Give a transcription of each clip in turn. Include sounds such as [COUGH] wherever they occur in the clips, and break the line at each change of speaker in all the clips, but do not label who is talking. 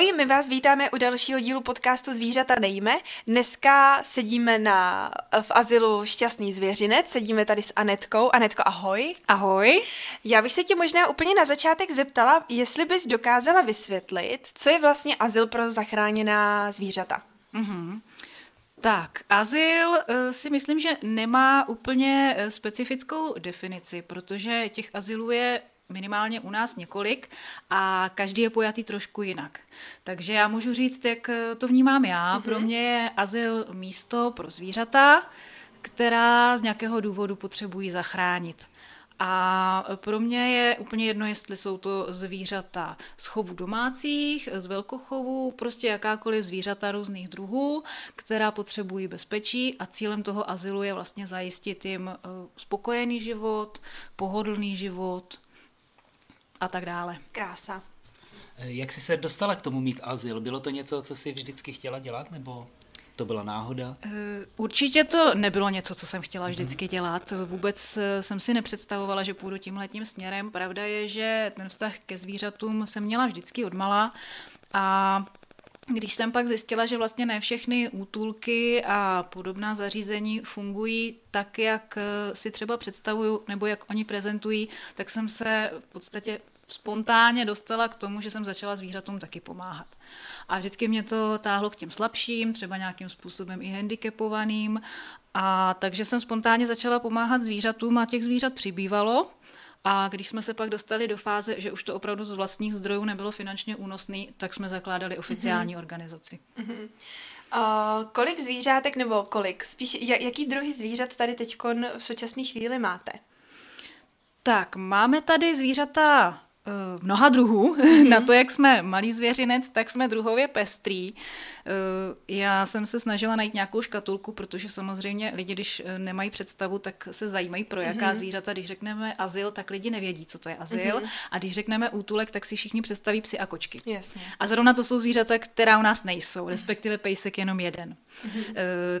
Ahoj, my vás vítáme u dalšího dílu podcastu Zvířata nejme. Dneska sedíme na, v azylu Šťastný zvěřinec, sedíme tady s Anetkou. Anetko, ahoj.
Ahoj.
Já bych se tě možná úplně na začátek zeptala, jestli bys dokázala vysvětlit, co je vlastně azyl pro zachráněná zvířata.
Mm-hmm. Tak, azyl eh, si myslím, že nemá úplně eh, specifickou definici, protože těch azylů je minimálně u nás několik a každý je pojatý trošku jinak. Takže já můžu říct, jak eh, to vnímám já. Mm-hmm. Pro mě je azyl místo pro zvířata, která z nějakého důvodu potřebují zachránit. A pro mě je úplně jedno, jestli jsou to zvířata z chovu domácích, z velkochovu, prostě jakákoliv zvířata různých druhů, která potřebují bezpečí a cílem toho azylu je vlastně zajistit jim eh, spokojený život, pohodlný život a tak dále.
Krása.
Eh, jak jsi se dostala k tomu mít azyl? Bylo to něco, co jsi vždycky chtěla dělat, nebo to byla náhoda? Eh,
určitě to nebylo něco, co jsem chtěla vždycky dělat. Vůbec eh, jsem si nepředstavovala, že půjdu tímhletím směrem. Pravda je, že ten vztah ke zvířatům jsem měla vždycky odmala a když jsem pak zjistila, že vlastně ne všechny útulky a podobná zařízení fungují tak, jak eh, si třeba představuju nebo jak oni prezentují, tak jsem se v podstatě spontánně dostala k tomu, že jsem začala zvířatům taky pomáhat. A vždycky mě to táhlo k těm slabším, třeba nějakým způsobem i handicapovaným. A takže jsem spontánně začala pomáhat zvířatům a těch zvířat přibývalo. A když jsme se pak dostali do fáze, že už to opravdu z vlastních zdrojů nebylo finančně únosný, tak jsme zakládali oficiální mm-hmm. organizaci. Mm-hmm.
Uh, kolik zvířátek, nebo kolik, spíš jaký druhy zvířat tady teď v současné chvíli máte?
Tak, máme tady zvířata Eh, mnoha druhů. Mm-hmm. [LAUGHS] Na to, jak jsme malý zvěřinec, tak jsme druhově pestrý. Eh, já jsem se snažila najít nějakou škatulku, protože samozřejmě lidi, když eh, nemají představu, tak se zajímají pro jaká mm-hmm. zvířata. Když řekneme azyl, tak lidi nevědí, co to je azyl. Mm-hmm. A když řekneme útulek, tak si všichni představí psy a kočky.
Jasně.
A zrovna to jsou zvířata, která u nás nejsou, respektive pejsek jenom jeden. Mm-hmm.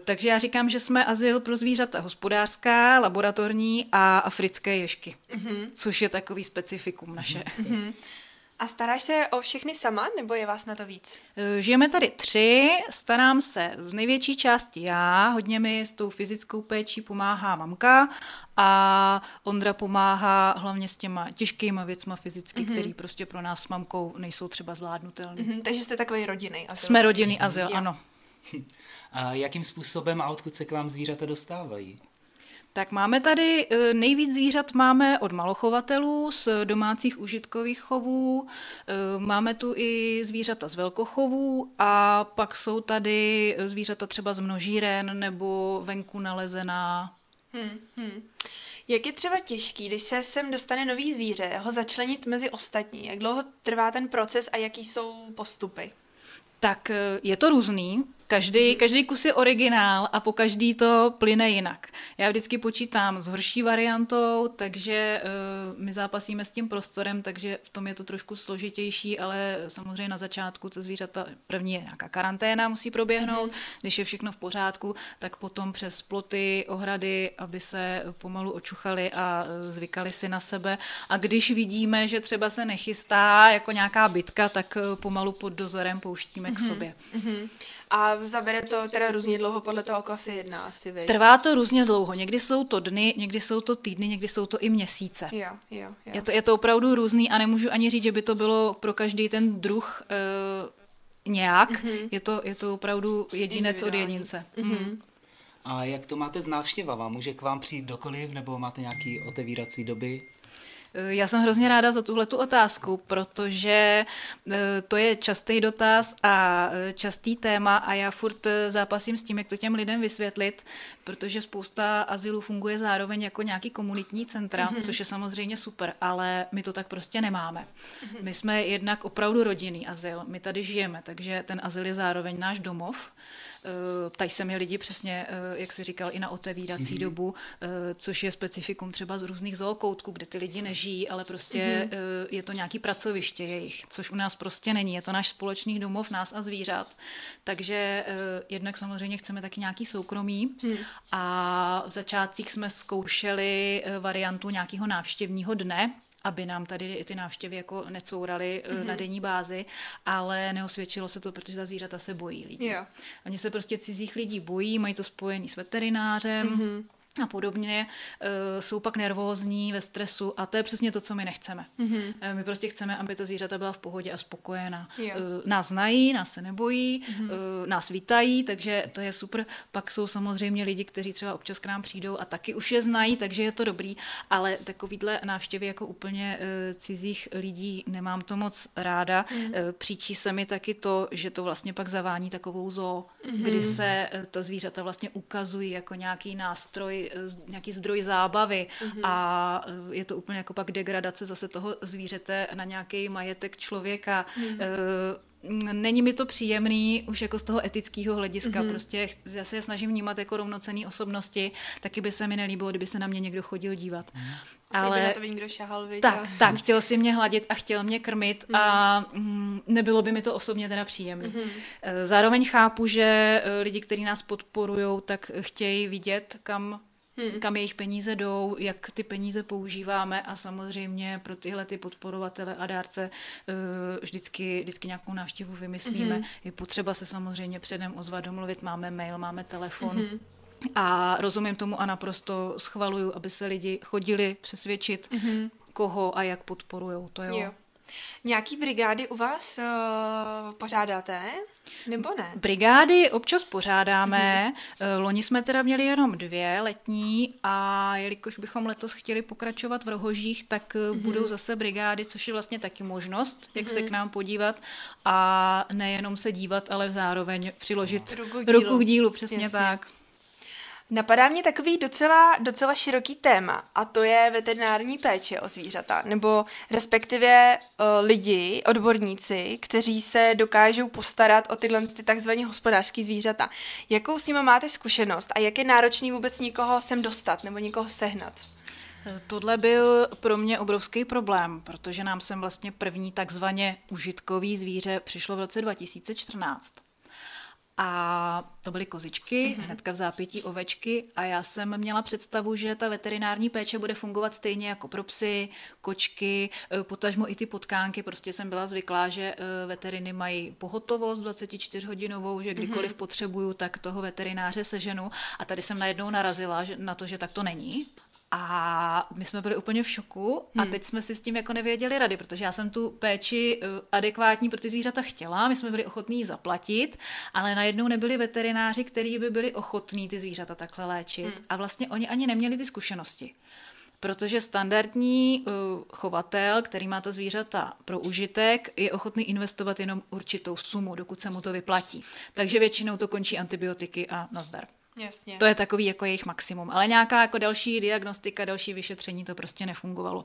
Takže já říkám, že jsme azyl pro zvířata hospodářská, laboratorní a africké ješky, mm-hmm. což je takový specifikum naše. Mm-hmm.
A staráš se o všechny sama, nebo je vás na to víc?
Eh, žijeme tady tři, starám se z největší části já, hodně mi s tou fyzickou péčí pomáhá mamka a Ondra pomáhá hlavně s těma těžkýma věcma fyzicky, mm-hmm. který prostě pro nás s mamkou nejsou třeba zvládnutelné.
Mm-hmm, takže jste takový rodinný
azyl. Jsme rodinný azyl, ano. [LAUGHS]
A jakým způsobem a odkud se k vám zvířata dostávají?
Tak máme tady e, nejvíc zvířat máme od malochovatelů z domácích užitkových chovů, e, máme tu i zvířata z velkochovů a pak jsou tady zvířata třeba z množíren nebo venku nalezená. Hmm,
hmm. Jak je třeba těžký, když se sem dostane nový zvíře, ho začlenit mezi ostatní? Jak dlouho trvá ten proces a jaký jsou postupy?
Tak je to různý. Každý, každý kus je originál a po každý to plyne jinak. Já vždycky počítám s horší variantou, takže uh, my zápasíme s tím prostorem, takže v tom je to trošku složitější, ale samozřejmě na začátku to zvířata první je nějaká karanténa, musí proběhnout. Mm-hmm. Když je všechno v pořádku, tak potom přes ploty, ohrady, aby se pomalu očuchali a eh, zvykali si na sebe. A když vidíme, že třeba se nechystá jako nějaká bitka, tak eh, pomalu pod dozorem pouštíme mm-hmm. k sobě. Mm-hmm.
A zabere to teda různě dlouho, podle toho, koho se jedná asi,
vy. Trvá to různě dlouho. Někdy jsou to dny, někdy jsou to týdny, někdy jsou to i měsíce.
Jo, jo, jo.
Je, to, je to opravdu různý a nemůžu ani říct, že by to bylo pro každý ten druh uh, nějak. Mm-hmm. Je, to, je to opravdu jedinec od jedince. Mm-hmm. Mm-hmm.
A jak to máte s návštěvama? Může k vám přijít dokoliv, nebo máte nějaké otevírací doby?
Eh, já jsem hrozně ráda za tuhle tu otázku, protože eh, to je častý dotaz a eh, častý téma a já furt zápasím s tím, jak to těm lidem vysvětlit, protože spousta azylů funguje zároveň jako nějaký komunitní centra, mm-hmm. což je samozřejmě super, ale my to tak prostě nemáme. Mm-hmm. My jsme jednak opravdu rodinný azyl, my tady žijeme, takže ten azyl je zároveň náš domov. Eh, ptají se mi lidi přesně, eh, jak se říkal, i na otevírací mm-hmm. dobu, eh, což je specifikum třeba z různých zookoutků, kde ty lidi nežijí, ale prostě mm-hmm. je to nějaký pracoviště jejich, což u nás prostě není. Je to náš společný domov, nás a zvířat. Takže jednak samozřejmě chceme taky nějaký soukromí mm. a v začátcích jsme zkoušeli variantu nějakého návštěvního dne, aby nám tady ty návštěvy jako necouraly mm-hmm. na denní bázi, ale neosvědčilo se to, protože ta zvířata se bojí lidí.
Jo.
Oni se prostě cizích lidí bojí, mají to spojený s veterinářem, mm-hmm a podobně, uh, jsou pak nervózní, ve stresu a to je přesně to, co my nechceme. Mm-hmm. My prostě chceme, aby ta zvířata byla v pohodě a spokojená. Uh, nás znají, nás se nebojí, mm-hmm. nás vítají, takže to je super. Pak jsou samozřejmě lidi, kteří třeba občas k nám přijdou a taky už je znají, takže je to dobrý, ale takovýhle návštěvy jako úplně cizích lidí nemám to moc ráda. Mm-hmm. Příčí se mi taky to, že to vlastně pak zavání takovou zoo, mm-hmm. kdy se ta zvířata vlastně ukazují jako nějaký nástroj Eh, nějaký zdroj zábavy mm-hmm. a eh, je to úplně jako pak degradace zase toho zvířete na nějaký majetek člověka. Mm-hmm. Není mi to příjemný už jako z toho etického hlediska. Mm-hmm. Prostě já se je snažím vnímat jako rovnocený osobnosti, taky by se mi nelíbilo, kdyby se na mě někdo chodil dívat. Mm.
Ale na to někdo šahal,
tak, tak, chtěl si mě hladit a chtěl mě krmit mm. a mm, nebylo by mi to osobně teda příjemné. Mm. Zároveň chápu, že lidi, kteří nás podporují, tak chtějí vidět, kam hmm. kam jejich peníze jdou, jak ty peníze používáme a samozřejmě pro tyhle ty podporovatele a dárce uh, vždycky, vždycky nějakou návštěvu vymyslíme. Hmm. Je potřeba se samozřejmě předem ozvat, domluvit, máme mail, máme telefon. Hmm. A rozumím tomu a naprosto schvaluju, aby se lidi chodili přesvědčit, mm-hmm. koho a jak podporují. To jo. jo.
Nějaký brigády u vás uh, pořádáte, nebo ne?
Brigády občas pořádáme. Mm-hmm. [LAUGHS] Loni jsme teda měli jenom dvě letní a jelikož bychom letos chtěli pokračovat v Rohožích, tak mm-hmm. budou zase brigády, což je vlastně taky možnost, jak se k nám podívat a nejenom se dívat, ale zároveň přiložit ruku k dílu, ruku k dílu přesně Jasně. tak.
Napadá mě takový docela, docela široký téma a to je veterinární péče o zvířata, nebo respektive uh, lidi, odborníci, kteří se dokážou postarat o tyhle ty takzvané hospodářské zvířata. Jakou s nimi máte zkušenost a jak je náročný vůbec někoho sem dostat nebo někoho sehnat?
Tohle byl pro mě obrovský problém, protože nám sem vlastně první takzvaně užitkový zvíře přišlo v roce 2014. A to byly kozičky, mm-hmm. hnedka v zápětí ovečky a já jsem měla představu, že ta veterinární péče bude fungovat stejně jako pro psy, kočky, e, potažmo i ty potkánky. Prostě jsem byla zvyklá, že e, veteriny mají pohotovost 24 hodinovou, že kdykoliv mm-hmm. potřebuju, tak toho veterináře seženu. A tady jsem najednou narazila na to, že tak to není. A my jsme byli úplně v šoku a hmm. teď jsme si s tím jako nevěděli rady, protože já jsem tu péči eh, adekvátní pro ty zvířata chtěla, my jsme byli ochotní ji zaplatit, ale najednou nebyli veterináři, kteří by byli ochotní ty zvířata takhle léčit hmm. a vlastně oni ani neměli ty zkušenosti. Protože standardní uh, chovatel, který má ta zvířata pro užitek, je ochotný investovat jenom určitou sumu, dokud se mu to vyplatí. Takže většinou to končí antibiotiky a nazdar.
Jasně.
To je takový jako jejich maximum. Ale nějaká jako další diagnostika, další vyšetření to prostě nefungovalo.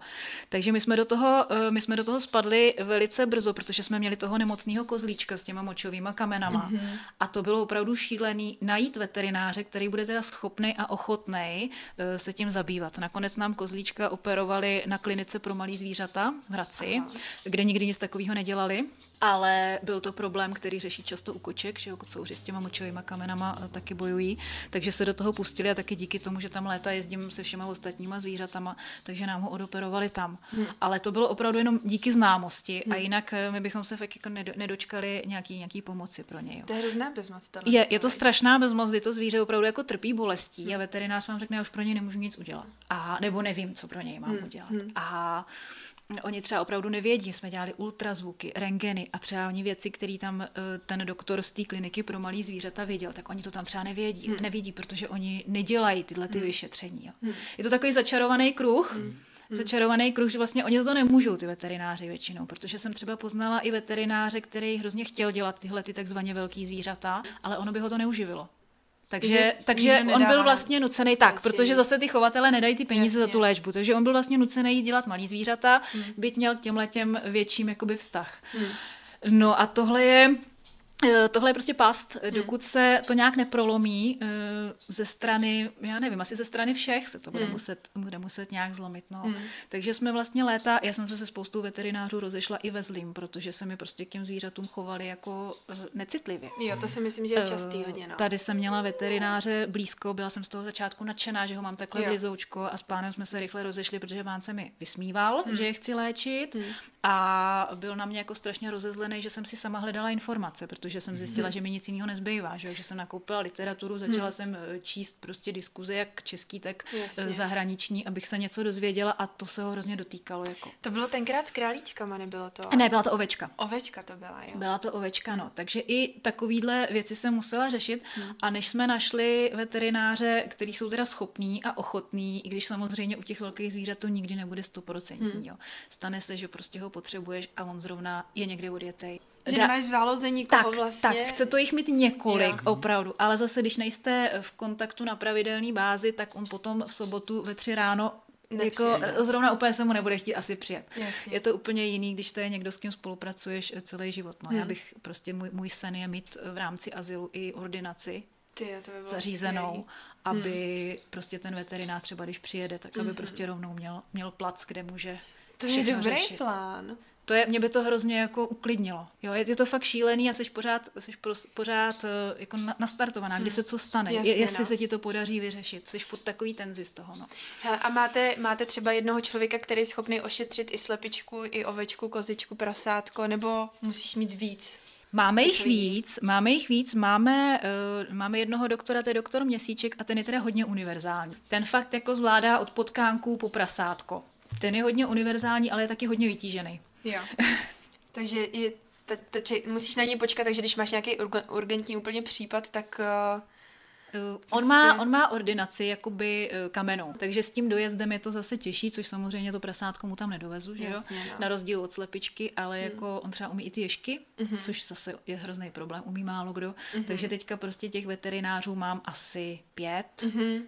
Takže my jsme do toho, eh, my jsme do toho spadli velice brzo, protože jsme měli toho nemocného kozlíčka s těma močovými kamenama. Mm-hmm. A to bylo opravdu šílený najít veterináře, který bude teda schopný a ochotný eh, se tím zabývat. Nakonec nám kozlíčka operovali na klinice pro malý zvířata v Hradci, Aha. kde nikdy nic takového nedělali. Ale byl to problém, který řeší často u koček, že kocouři s těma močovými kamenama eh, taky bojují takže se do toho pustili a taky díky tomu, že tam léta jezdím se všema ostatníma zvířatama, takže nám ho odoperovali tam. Hmm. Ale to bylo opravdu jenom díky známosti hmm. a jinak eh, my bychom se fakt jako nedočkali nějaký, nějaký pomoci pro něj.
To je hrozná bezmoc.
Je, je to strašná bezmoc, kdy to zvíře opravdu jako trpí bolestí hmm. a veterinář vám řekne, já už pro něj nemůžu nic udělat. A nebo nevím, co pro něj mám hmm. udělat. Hmm. A Oni třeba opravdu nevědí, jsme dělali ultrazvuky, rengeny a třeba oni věci, které tam eh, ten doktor z té kliniky pro malý zvířata věděl, tak oni to tam třeba nevědí, hmm. nevidí, protože oni nedělají tyhle ty hmm. vyšetření. Jo. Hmm. Je to takový začarovaný kruh, hmm. hmm. začarovaný kruh, že vlastně oni to nemůžou, ty veterináři většinou, protože jsem třeba poznala i veterináře, který hrozně chtěl dělat tyhle ty takzvaně velký zvířata, ale ono by ho to neuživilo. Takže, že takže on byl vlastně nucený tak, protože zase ty chovatele nedají ty peníze Jasně. za tu léčbu, takže on byl vlastně nucený dělat malý zvířata, hmm. byť měl k těmhle těm větším jakoby vztah. Hmm. No a tohle je tohle je prostě past, hmm. dokud se to nějak neprolomí eh, ze strany, já nevím, asi ze strany všech se to bude, hmm. muset, bude muset nějak zlomit. No. Hmm. Takže jsme vlastně léta, já jsem se se spoustou veterinářů rozešla i ve zlým, protože se mi prostě k těm zvířatům chovali jako eh, necitlivě.
Jo, to si myslím, že je častý hodně. No.
Tady jsem měla veterináře blízko, byla jsem z toho začátku nadšená, že ho mám takhle blizoučko a s pánem jsme se rychle rozešli, protože pán se mi vysmíval, hmm. že je chci léčit hmm. a byl na mě jako strašně rozezlený, že jsem si sama hledala informace, protože jsem zjistila, hmm. že mi nic jiného nezbývá, že, že jsem nakoupila literaturu, začala hmm. jsem eh, číst prostě diskuze, jak český, tak eh, Jasně. zahraniční, abych se něco dozvěděla a to se ho hrozně dotýkalo. Jako.
To bylo tenkrát s králíčkama, nebylo to?
Ne, byla to ovečka.
Ovečka to byla, jo.
Byla to ovečka, no. Takže i takovýhle věci jsem musela řešit hmm. a než jsme našli veterináře, který jsou teda schopní a ochotní, i když samozřejmě u těch velkých zvířat to nikdy nebude stoprocentní, hmm. jo. Stane se, že prostě ho potřebuješ a on zrovna je někde odjetej
že nemáš v záloze nikoho
tak,
vlastně.
Tak, chce to jich mít několik, jo. opravdu. Ale zase, když nejste v kontaktu na pravidelné bázi, tak on potom v sobotu ve tři ráno jako zrovna úplně se mu nebude chtít asi přijet.
Jasně.
Je to úplně jiný, když to je někdo, s kým spolupracuješ celý život. No, hmm. Já bych prostě, můj, můj sen je mít v rámci azylu i ordinaci
Ty, to by
zařízenou, skvělý. aby hmm. prostě ten veterinář třeba, když přijede, tak aby hmm. prostě rovnou měl, měl plac, kde může
To je dobrý řešit. plán
to je, mě by to hrozně jako uklidnilo. Jo, je, je to fakt šílený a jsi pořád, jsi pořád uh, jako na, nastartovaná, kdy hmm. se co stane, Jasně, je, jestli no. se ti to podaří vyřešit, jsi pod takový tenzi z toho. No.
Hele, a máte, máte třeba jednoho člověka, který je schopný ošetřit i slepičku, i ovečku, kozičku, prasátko, nebo musíš mít víc?
Máme jich víc, máme jich víc, máme, uh, máme jednoho doktora, to je doktor Měsíček a ten je teda hodně univerzální. Ten fakt jako zvládá od potkánků po prasátko. Ten je hodně univerzální, ale je taky hodně vytížený.
Jo. [LAUGHS] takže je, t, t, t, musíš na něj počkat, takže když máš nějaký urgentní úplně případ, tak... Uh,
On má, on má ordinaci jakoby kamenou, takže s tím dojezdem je to zase těžší, což samozřejmě to prasátko mu tam nedovezu, že jo? Jasně, no. Na rozdíl od slepičky, ale hmm. jako on třeba umí i ty ješky, mm-hmm. což zase je hrozný problém, umí málo kdo. Mm-hmm. Takže teďka prostě těch veterinářů mám asi pět. Mm-hmm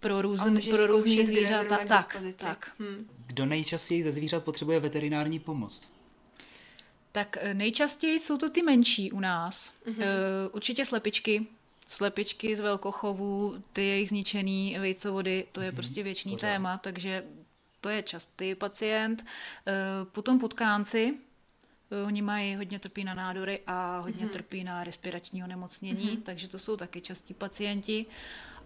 pro, různ, pro různý zvířata. Tak, tak. Hmm.
Kdo nejčastěji ze zvířat potřebuje veterinární pomoc?
Tak eh, nejčastěji jsou to ty menší u nás. Mm-hmm. Určitě slepičky. Slepičky z velkochovů, ty jejich zničený vejcovody, to je mm-hmm. prostě věčný Pořád. téma, takže to je častý pacient. Eh, potom potkánci, Oni mají hodně trpí na nádory a hodně mm-hmm. trpí na respirační onemocnění, mm-hmm. takže to jsou taky častí pacienti.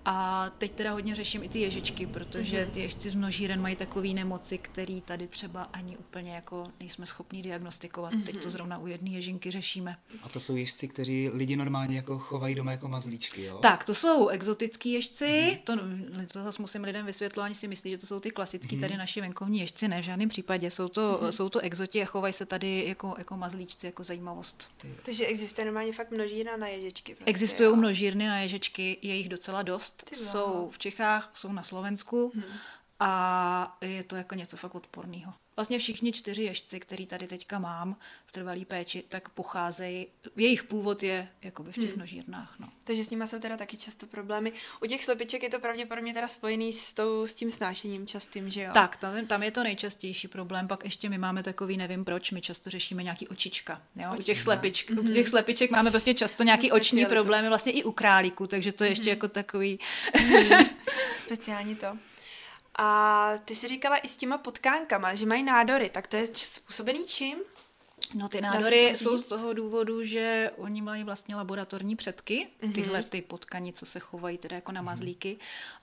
A teď teda hodně řeším i ty ježičky, protože mhm. ty ježci z množíren mají takové nemoci, které tady třeba ani úplně jako nejsme schopni diagnostikovat. Mm-hmm. Teď to mhm. zrovna u jedné ježinky řešíme.
A to jsou ježci, kteří lidi normálně jako chovají doma jako mazlíčky, jo?
Tak, to jsou exotický ježci, mm-hmm. to, to zase musím lidem vysvětlovat, oni si myslí, že to jsou ty klasický mm-hmm. tady naši venkovní ježci, ne v žádném případě. Jsou to, mm-hmm. jsou to exoti a chovají se tady jako, jako mazlíčci, jako zajímavost.
Takže existuje normálně fakt množírna na ježičky.
Prostě, Existují množírny na ježičky, je jich docela dost dost. Jsou v Čechách, jsou na Slovensku hmm. a je to jako něco fakt odporného. Vlastně všichni čtyři ježci, který tady teďka mám v trvalý péči, tak pocházejí, jejich původ je jakoby v těch hmm. množírnách. No.
Takže s nimi jsou teda taky často problémy. U těch slepiček je to pravděpodobně teda spojený s, tou, s tím snášením častým, že jo?
Tak, tam, tam je to nejčastější problém. Pak ještě my máme takový, nevím proč, my často řešíme nějaký očička. Jo? Očička. U, těch slepičk, mm-hmm. u těch slepiček máme prostě často nějaký oční problémy, vlastně i u králíku, takže to je ještě mm-hmm. jako takový...
Mm-hmm. [LAUGHS] Speciálně to. A ty si říkala i s těma potkánkama, že mají nádory, tak to je způsobený čím?
No ty nádory jsou z toho důvodu, že oni mají vlastně laboratorní předky, mm-hmm. tyhle ty potkani, co se chovají teda jako na mhm. mazlíky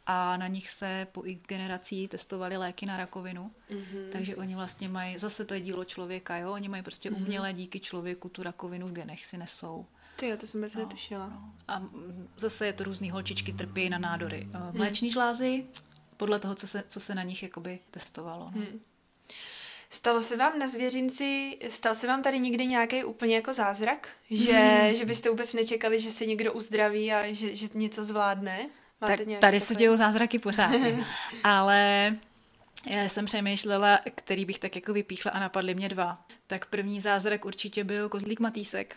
a na nich se po i generací testovaly léky na rakovinu, mm-hmm. takže oni vlastně mají, zase to je dílo člověka, jo, oni mají prostě mhm. uměle díky člověku tu rakovinu v genech si nesou.
Ty, to jsem vůbec no, netušila. No.
A zase je to různý holčičky trpí na nádory. Eh, mléční mm. žlázy, podle toho, co se, co se na nich jakoby testovalo. No. Hmm.
Stalo se vám na zvěřinci, stal se vám tady někdy nějaký úplně jako zázrak? Že, hmm. [LAUGHS] že byste vůbec nečekali, že se někdo uzdraví a že, že něco zvládne?
Máte tak tady se dějou zázraky pořád. [LAUGHS] Ale já jsem přemýšlela, který bych tak jako vypíchla a napadly mě dva. Tak první zázrak určitě byl kozlík Matýsek.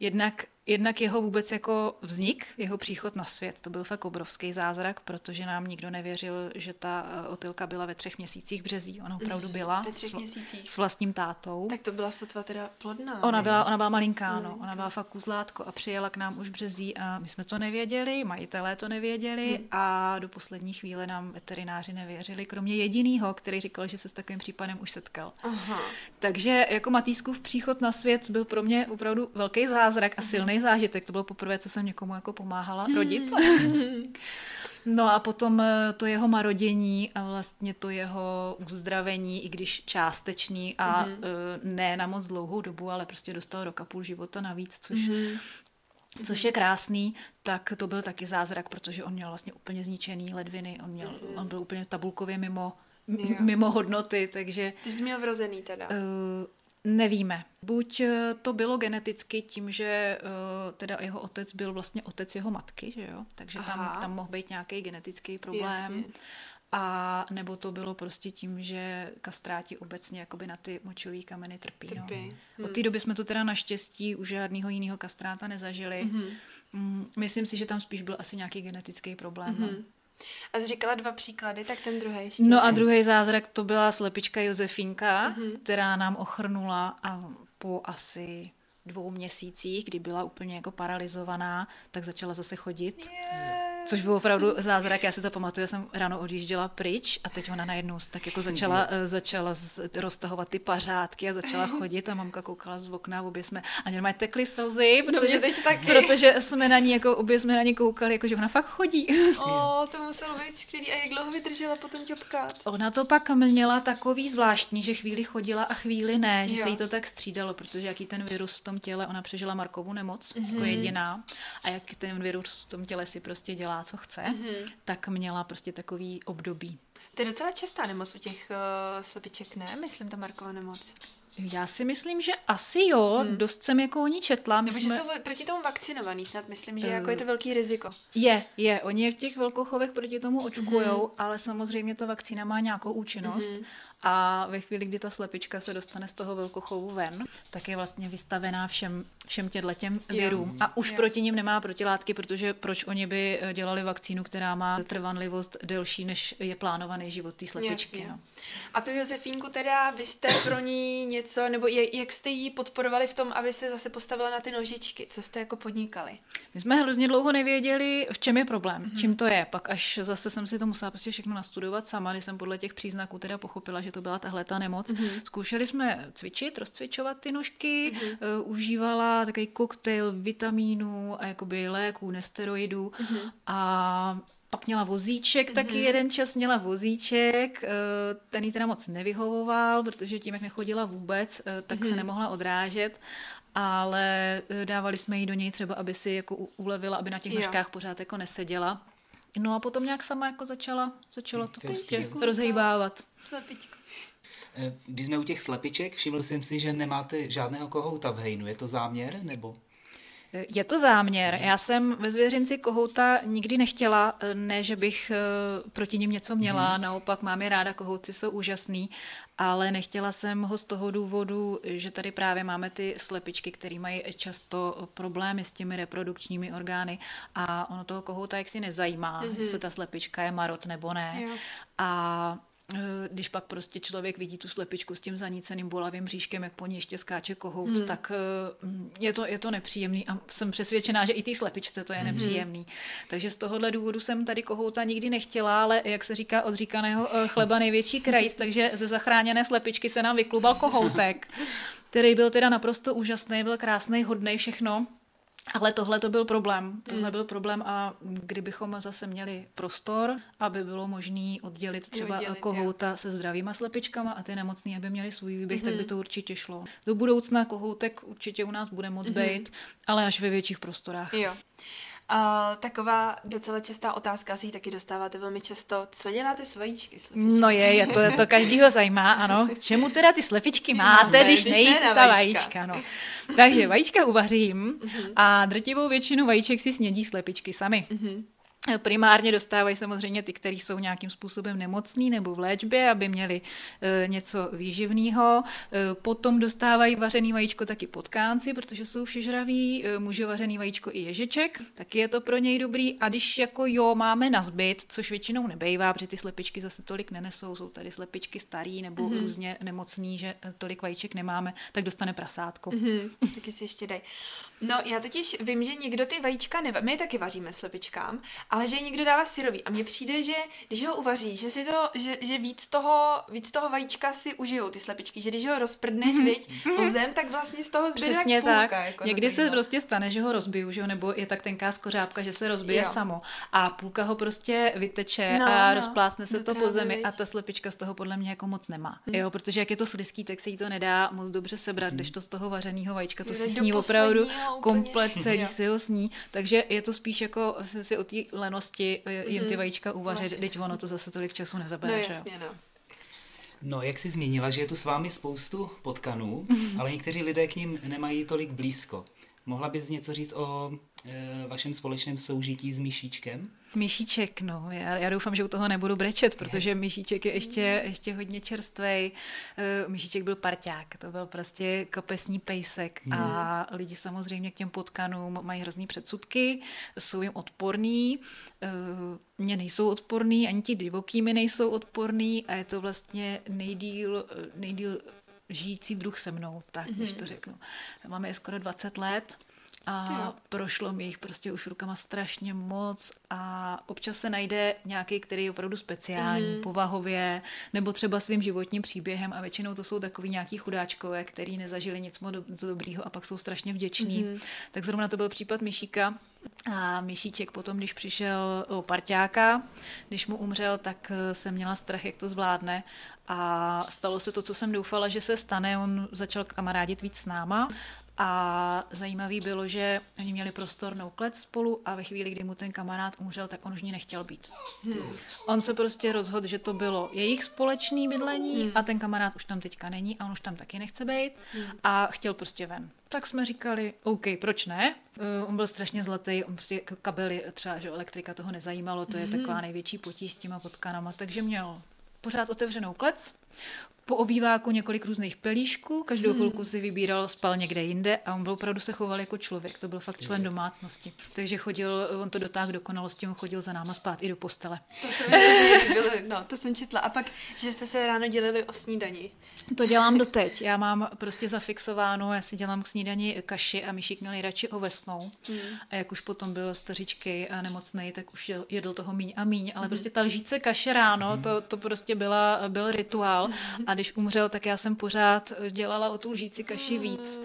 Jednak jednak jeho vůbec jako vznik, jeho příchod na svět, to byl fakt obrovský zázrak, protože nám nikdo nevěřil, že ta eh, otylka byla ve třech měsících březí. Ona opravdu
Mhm,
byla
ve třech měsících.
s vlastním tátou.
Tak to byla sotva teda plodná.
Ona byla, ona byla malinká, no. Ona byla fakt kuzlátko a přijela k nám už březí a my jsme to nevěděli, majitelé to nevěděli
Hmm.
a do poslední chvíle nám veterináři nevěřili, kromě jedinýho, který říkal, že se s takovým případem už setkal.
Aha.
Takže jako Matýskův příchod na svět byl pro mě opravdu velký zázrak
Mhm.
a silný zážitek. To bylo poprvé, co jsem někomu jako pomáhala rodit.
Hmm. [LAUGHS]
No a potom eh, to jeho marodění a vlastně to jeho uzdravení, i když částečný a
Mhm.
eh, ne na moc dlouhou dobu, ale prostě dostal rok a půl života navíc, což,
Mhm.
což je krásný, tak to byl taky zázrak, protože on měl vlastně úplně zničený ledviny, on, měl,
Mhm.
on byl úplně tabulkově mimo,
Jo.
mimo hodnoty, takže
Takže měl vrozený teda.
Uh, nevíme. Buď eh, to bylo geneticky tím, že uh, teda jeho otec byl vlastně otec jeho matky, že jo? Takže tam,
Aha.
tam mohl být nějaký genetický problém.
Jasně.
A nebo to bylo prostě tím, že kastráti obecně jakoby na ty močové kameny trpí.
Trpí.
No. Od
Hm.
té doby jsme to teda naštěstí u žádného jiného kastráta nezažili.
Mhm.
Mm, Myslím si, že tam spíš byl asi nějaký genetický problém. no.
A jsi říkala dva příklady, tak ten druhý ještě.
No a druhý zázrak to byla slepička Josefínka,
Mhm.
která nám ochrnula a po asi dvou měsících, kdy byla úplně jako paralizovaná, tak začala zase chodit.
Je.
Což byl opravdu zázrak, já si to pamatuju, já jsem ráno odjížděla pryč a teď ona najednou tak jako začala, eh, začala roztahovat ty pařádky a začala chodit a mamka koukala z okna obě jsme, a normálně tekly slzy,
No,
protože, protože jsme na ní, jako obě jsme na ní koukali, jako že ona fakt chodí.
O, to muselo být skvělý. A jak dlouho vydržela potom ťopkat?
Ona to pak měla takový zvláštní, že chvíli chodila a chvíli ne, že
Jo.
se jí to tak střídalo, protože jaký ten virus v tom těle, ona přežila Markovu nemoc mm-hmm. jako
Mhm.
jediná a jak ten virus v tom těle si prostě dělá, co chce, mm-hmm.
Mhm.
tak měla prostě takový období.
To je docela častá nemoc u těch uh, slepiček, ne? Myslím, ta Markova nemoc.
Já si myslím, že asi jo,
Hmm.
hmm. dost jsem jako o ní četla. My
Nebo že
jsme...
jsou proti tomu vakcinovaný, snad myslím, že
Eh.
jako je to velký riziko.
Je, je, oni v těch velkochovech proti tomu očkujou,
Mhm.
ale samozřejmě ta vakcína má nějakou účinnost.
Mhm.
A ve chvíli, kdy ta slepička se dostane z toho velkochovu ven, tak je vlastně vystavená všem, všem těm virům. A už
Jo.
proti nim nemá protilátky, protože proč oni by eh, dělali vakcínu, která má trvanlivost delší, než je plánovaný život té slepičky.
Jasně.
No.
A tu Josefínku teda, vy jste pro ní něco, nebo je, jak jste jí podporovali v tom, aby se zase postavila na ty nožičky? Co jste jako podnikali?
My jsme hrozně dlouho nevěděli, v čem je problém,
Mhm.
mm-hmm. čím to je. Pak až zase jsem si to musela prostě všechno nastudovat sama, když jsem podle těch příznaků teda pochopila, že to byla tahle ta nemoc.
Mhm.
Mm-hmm. Zkoušeli jsme cvičit, rozcvičovat ty nožky,
Mhm.
mm-hmm. uh, užívala takový koktejl vitamínů a jakoby léků, nesteroidů
Mhm.
a pak měla vozíček, mm-hmm. taky
Mhm.
jeden čas měla vozíček, eh, ten jí teda moc nevyhovoval, protože tím, jak nechodila vůbec, eh, tak
Mhm.
se nemohla odrážet, ale eh, dávali jsme jí do něj třeba, aby si jako ulevila, aby na těch nožkách pořád jako neseděla. No a potom nějak sama jako začala, začala to prostě
skvělé.
rozhejbávat.
Slepičku.
Eh, Když jsme u těch slepiček, všiml jsem si, že nemáte žádného kohouta v hejnu. Je to záměr, nebo?
Je to záměr. Já jsem ve zvěřinci kohouta nikdy nechtěla, ne, že bych eh, proti ním něco měla, naopak mám je ráda, kohouci jsou úžasný, ale nechtěla jsem ho z toho důvodu, že tady právě máme ty slepičky, které mají často problémy s těmi reprodukčními orgány a ono toho kohouta jaksi nezajímá,
Mhm.
mm-hmm. jestli ta slepička je marot nebo ne.
Jo.
A eh, když pak prostě člověk vidí tu slepičku s tím zaníceným bolavým bříškem, jak po ní ještě skáče kohout,
Hmm.
tak eh, je to, je to nepříjemný a jsem přesvědčená, že i té slepičce to je
Hmm.
nepříjemný. Takže z tohohle důvodu jsem tady kohouta nikdy nechtěla, ale jak se říká od říkaného eh, chleba největší krajíc, takže ze zachráněné slepičky se nám vyklubal kohoutek, který byl teda naprosto úžasný, byl krásný, hodný, všechno. Ale tohle to byl problém. Tohle
Hmm.
byl problém a kdybychom zase měli prostor, aby bylo možné oddělit třeba
Oddělit,
kohouta se zdravýma slepičkama a ty nemocný, aby měli svůj výběh,
Mhm.
tak by to určitě šlo. Do budoucna kohoutek určitě u nás bude moc
Mhm.
být, ale až ve větších prostorách.
Jo. Uh, taková docela častá otázka, asi ji taky dostáváte velmi často. Co děláte s vajíčky? slepičky?
No je, je to, to každýho zajímá, ano. [LAUGHS] K čemu teda ty slepičky máte,
Máme,
když
když ne na
ta
vajíčka.
no. Takže vajíčka uvařím
Mhm.
a drtivou většinu vajíček si snědí slepičky sami. Primárně dostávají samozřejmě ty, kteří jsou nějakým způsobem nemocní nebo v léčbě, aby měli e, něco výživného. E, potom dostávají vařený vajíčko taky potkánci, protože jsou všežraví. E, může vařený vajíčko i ježeček, taky je to pro něj dobrý. A když jako jo, máme na zbyt, což většinou nebejvá, protože ty slepičky zase tolik nenesou, jsou tady slepičky starý nebo mm-hmm. různě nemocný, že tolik vajíček nemáme, tak dostane prasátko.
Mm-hmm. Taky si ještě dej. No, já totiž vím, že někdo ty vajíčka neva... My taky vaříme slepičkám, ale že někdo dává syrový. A mně přijde, že když ho uvaří, že si to, že, že víc, toho, víc toho vajíčka si užijou ty slepičky, že když ho rozprdneš, mm-hmm. viď, o zem, tak vlastně z toho zbyde
Přesně
půlka,
tak.
Jako
Někdy se
no.
prostě stane, že ho rozbiju, že nebo je tak tenká skořápka, že se rozbije
Jo.
samo. A půlka ho prostě vyteče
No,
a
no.
rozplácne se to po zemi
viď?
a ta slepička z toho podle mě jako moc nemá.
Hm.
Jo, protože jak je to slizký, tak se jí to nedá moc dobře sebrat, když to z toho vařeného vajíčka, to
Jde
si sní opravdu. Komplet celý si ho sní. Takže je to spíš jako si- si o té lenosti eh, jim ty
Mhm.
vajíčka uvařit,
Vařit.
teď ono to zase tolik času
No
nezabere, že jo.
jasně, no.
No, jak jsi zmínila, že je tu s vámi spoustu potkanů, ale někteří lidé k ním nemají tolik blízko. Mohla bys něco říct o e, vašem společném soužití s Myšíčkem?
Myšíček, no. Já, já doufám, že u toho nebudu brečet, protože Myšíček je ještě, ještě hodně čerstvej. Eh, Myšíček byl parťák, to byl prostě kapesní pejsek a lidi samozřejmě k těm potkanům mají hrozný předsudky, jsou jim odporní, eh, mně nejsou odporní, ani ti divoký mi nejsou odporní a je to vlastně nejdíl, nejdíl žijící druh se mnou, tak když to řeknu. Máme je skoro 20 let a
jo.
prošlo mi jich prostě už rukama strašně moc a občas se najde nějaký, který je opravdu speciální,
Mhm.
mm. povahově, nebo třeba svým životním příběhem a většinou to jsou takový nějaký chudáčkové, který nezažili nic moc do- moc dobrýho a pak jsou strašně vděční.
Mhm.
Mm. Tak zrovna to byl případ Myšíka a Myšíček potom, když přišel o parťáka, když mu umřel, tak eh, jsem měla strach, jak to zvládne a stalo se to, co jsem doufala, že se stane. On začal kamarádit víc s náma a zajímavý bylo, že oni měli prostornou klec spolu a ve chvíli, kdy mu ten kamarád umřel, tak on už ní nechtěl být. On se prostě rozhodl, že to bylo jejich společný bydlení
Hmm.
a ten kamarád už tam teďka není a on už tam taky nechce být a chtěl prostě ven. Tak jsme říkali, OK, proč ne? Uh, on byl strašně zlatý, on prostě kabely, třeba, že elektrika toho nezajímalo, to je taková největší potíž s těma potkanama, takže měl pořád otevřenou klec, po obýváku několik různých pelíšků, každou hmm. chvilku si vybíral, spal někde jinde a on byl opravdu se choval jako člověk, to byl fakt člen domácnosti. Takže chodil, on to dotáhl dokonalosti, on chodil za náma spát i do postele.
To líbilo, no, to jsem četla. A pak, že jste se ráno dělili o snídani.
To dělám doteď. Já mám prostě zafixováno, já si dělám k snídani kaši a Myšík měl radši ovesnou.
Hmm.
A jak už potom byl stařičky a nemocný, tak už je- jedl toho míň a míň. Ale prostě ta lžíce kaše ráno, to, to prostě byla, byl rituál.
Mhm.
Když umřel, tak já jsem pořád dělala o tu lžíci kaši víc.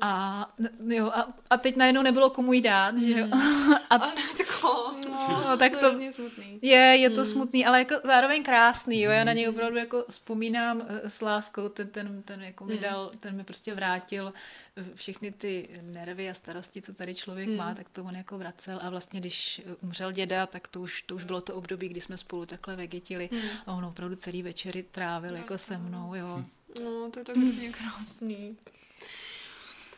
A, jo, a, a teď najednou nebylo komu jí dát, že jo. [LAUGHS] A
A ne, tako.
No, tak
to
to-
je hrozně smutný.
je, je to
Hmm.
smutný, ale jako zároveň krásný, jo. Já na něj opravdu jako vzpomínám eh, s láskou, ten, ten, ten jako mi
Hmm.
dal, ten mi prostě vrátil eh, všechny ty nervy a starosti, co tady člověk
Hmm.
má, tak to on jako vracel a vlastně když eh, umřel děda, tak to už, to už bylo to období, kdy jsme spolu takhle vegetili
Hmm.
a on opravdu celý večery trávil jako se mnou, jo.
No, to je tak hrozně krásný.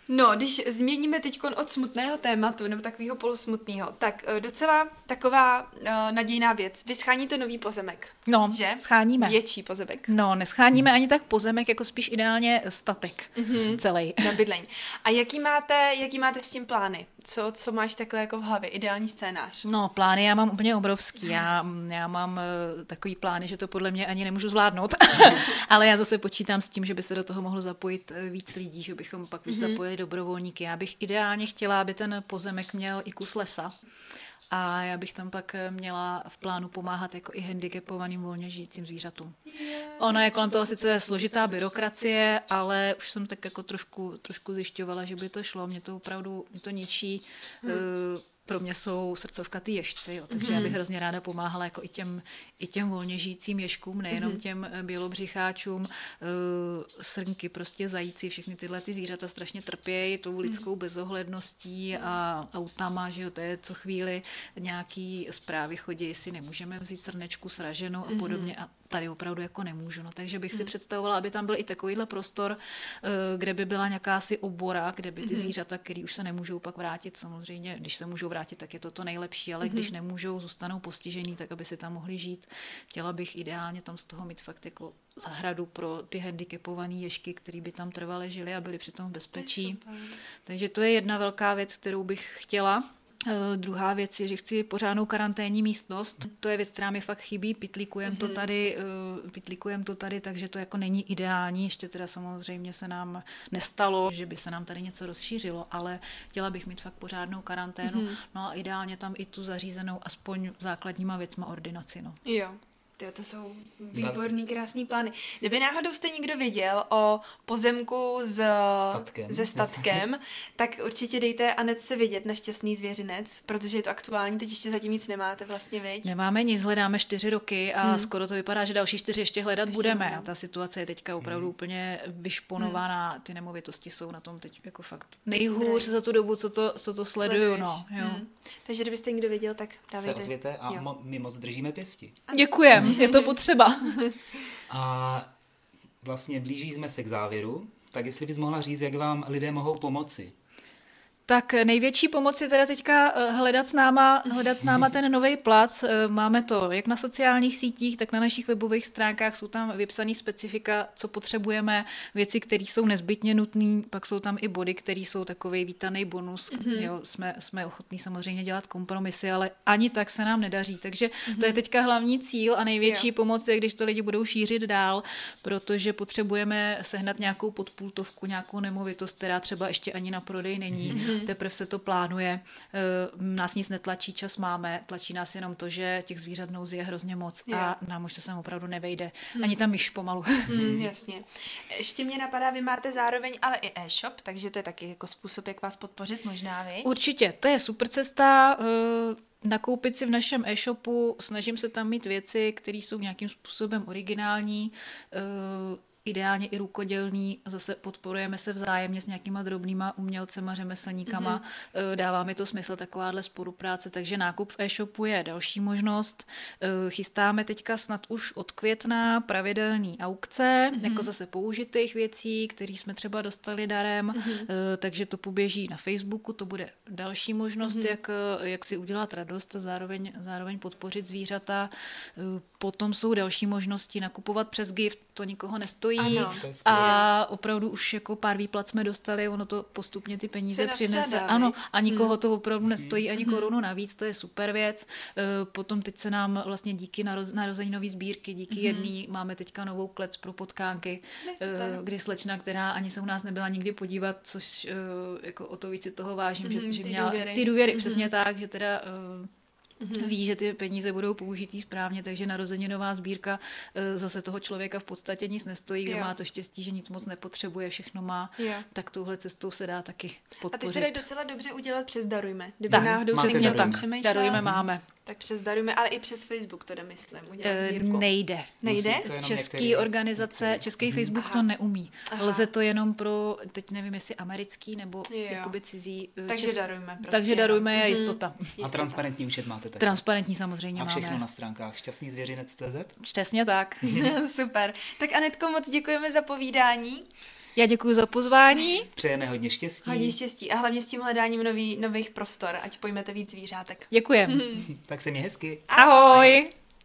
No, když změníme teď od smutného tématu, nebo takového polusmutného, tak eh, docela taková uh, nadějná věc. Vy scháníte nový pozemek,
No,
že?
scháníme.
Větší pozemek.
No, nescháníme ani tak pozemek, jako spíš ideálně statek
Mhm.
celý. [LAUGHS]
Na bydlení. A jaký máte, jaký máte s tím plány? Co, co máš takhle jako v hlavě? Ideální scénář.
No, plány já mám úplně obrovský. Já, já mám eh, takový plány, že to podle mě ani nemůžu zvládnout. [LAUGHS] Ale já zase počítám s tím, že by se do toho mohlo zapojit víc lidí, že bychom pak víc
Mhm.
zapojili dobrovolníky. Já bych ideálně chtěla, aby ten pozemek měl i kus lesa. A já bych tam pak měla v plánu pomáhat jako i handicapovaným volně žijícím zvířatům. Ono je kolem toho sice složitá byrokracie, ale už jsem tak jako trošku, trošku zjišťovala, že by to šlo. Mě to opravdu, mě to ničí.
Hmm.
Eh, Pro mě jsou srdcovka ty ježci, jo, takže já bych hrozně ráda pomáhala jako i těm, i těm volně žijícím ježkům, nejenom
Mhm.
těm eh, bělobřicháčům, eh, srnky, prostě zajíci, všechny tyhle ty zvířata strašně trpějí tou lidskou bezohledností a autama, že jo, to je co chvíli nějaký zprávy chodí, jestli nemůžeme vzít srnečku sraženou a podobně a tady opravdu jako nemůžu. No, takže bych si představovala, aby tam byl i takovýhle prostor, eh, kde by byla nějaká si obora, kde by ty zvířata, které už se nemůžou pak vrátit, samozřejmě, když se můžou vrátit, tak je to to nejlepší, ale když nemůžou, zůstanou postižený, tak aby si tam mohli žít. Chtěla bych ideálně tam z toho mít fakt jako zahradu pro ty handicapované ješky, které by tam trvale žili a byli přitom v bezpečí. Takže to je jedna velká věc, kterou bych chtěla. Uh, druhá věc je, že chci pořádnou karanténní místnost. To je věc, která mi fakt chybí. Pitlíkujem mm-hmm. to tady, uh, pitlíkujem to tady, takže to jako není ideální. Ještě teda samozřejmě se nám nestalo, že by se nám tady něco rozšířilo, ale chtěla bych mít fakt pořádnou karanténu. Mm-hmm. No a ideálně tam i tu zařízenou aspoň základníma věcma ordinaci. No.
Jo. Tyjo, to jsou výborný, krásný plány. Kdyby náhodou jste někdo věděl o pozemku z,
Statkem.
se statkem, tak určitě dejte Anetce vědět na šťastný zvěřinec, protože je to aktuální, teď ještě zatím nic nemáte vlastně, viď?
Nemáme nic, hledáme čtyři roky a
Hmm.
skoro to vypadá, že další čtyři ještě hledat
Ještě
budeme. A ta situace je teďka opravdu
Hmm.
úplně vyšponovaná. Ty nemovitosti jsou na tom teď jako fakt
Nejhůř.
nejhůř za tu dobu, co to, co to sleduju. No, jo.
Hmm. Takže kdybyste někdo věděl, tak
Se
dávejte.
ozvěte a
Jo.
mo- my moc držíme pěsti.
Děkujem, je to potřeba. [LAUGHS]
A vlastně blíží jsme se k závěru, tak jestli bys mohla říct, jak vám lidé mohou pomoci.
Tak největší pomoc je teda teďka eh, hledat s náma, hledat s náma ten nový plac. Eh, Máme to jak na sociálních sítích, tak na našich webových stránkách. Jsou tam vypsané specifika, co potřebujeme, věci, které jsou nezbytně nutné. Pak jsou tam i body, které jsou takový vítaný bonus. Mm-hmm. Jo, jsme, jsme ochotní samozřejmě dělat kompromisy, ale ani tak se nám nedaří. Takže mm-hmm. to je teďka hlavní cíl a největší
Jo.
pomoc je, když to lidi budou šířit dál, protože potřebujeme sehnat nějakou podpůltovku, nějakou nemovitost, která třeba ještě ani na prodej není. Mm-hmm. Teprve se to plánuje. Eh, Nás nic netlačí, čas máme, tlačí nás jenom to, že těch zvířat nouzy je hrozně moc a nám už se sem opravdu nevejde. Ani ta myš pomalu.
Hmm, [LAUGHS] jasně. Ještě mě napadá, vy máte zároveň ale i e-shop, takže to je taky jako způsob, jak vás podpořit možná, vy?
Určitě, to je super cesta. eh, Nakoupit si v našem e-shopu, snažím se tam mít věci, které jsou nějakým způsobem originální, eh, ideálně i rukodělný. Zase podporujeme se vzájemně s nějakýma drobnýma umělcema, řemeslníkama. Mm-hmm. Dává mi to smysl takováhle spolupráce, takže nákup v e-shopu je další možnost. Eh, Chystáme teďka snad už od května pravidelný aukce, mm-hmm. jako zase použitých věcí, které jsme třeba dostali darem, mm-hmm. takže to poběží na Facebooku, to bude další možnost, mm-hmm. jak, jak si udělat radost a zároveň, zároveň podpořit zvířata. Potom jsou další možnosti nakupovat přes gift, to nikoho nestojí.
Ano.
Skvělé.
A opravdu už jako pár výplat jsme dostali, ono to postupně ty peníze
Se
přinese.
nastřádá,
Ano, a nikoho
Hmm.
to opravdu nestojí ani
Mhm.
korunu navíc, to je super věc. Eh, Potom teď se nám vlastně díky naroz, narozeninové sbírky, díky
Mhm.
jedný máme teďka novou klec pro potkánky, eh, kdy slečna, která ani se u nás nebyla nikdy podívat, což eh, jako o to víc si toho vážím,
Mhm,
že, že
ty
měla
důvěry.
ty důvěry,
Mhm.
přesně tak, že teda
Mhm.
ví, že ty peníze budou použitý správně, takže narozeninová sbírka eh, zase toho člověka v podstatě nic nestojí, kdo má to štěstí, že nic moc nepotřebuje, všechno má,
Jo.
tak touhle cestou se dá taky
A ty
podpořit.
se dají docela dobře udělat přes Darujme. Kdyby
Tak,
náhodou tam přemýšlel,
Darujme máme.
Tak přes Darujme, ale i přes Facebook to myslím, udělat sbírku.
Nejde.
Nejde?
Český
některý-
organizace,
některý.
český. Facebook
Aha.
to neumí.
Aha.
Lze to jenom pro, teď nevím, jestli americký nebo
Jo.
jakoby cizí. eh,
Takže
čes-
darujme. Prostě,
Takže darujme je
Mhm.
jistota.
A transparentní účet máte taky.
Transparentní samozřejmě
A všechno
máme.
na stránkách šťastný zvěřinec.cz.
Přesně tak. [LAUGHS]
Super. Tak Anetko, moc děkujeme za povídání.
Já děkuji za pozvání.
Přejeme hodně štěstí.
Hodně štěstí a hlavně s tím hledáním nový, nových prostor, ať pojmete víc zvířátek.
Děkujem. [LAUGHS]
Tak se mě hezky.
Ahoj.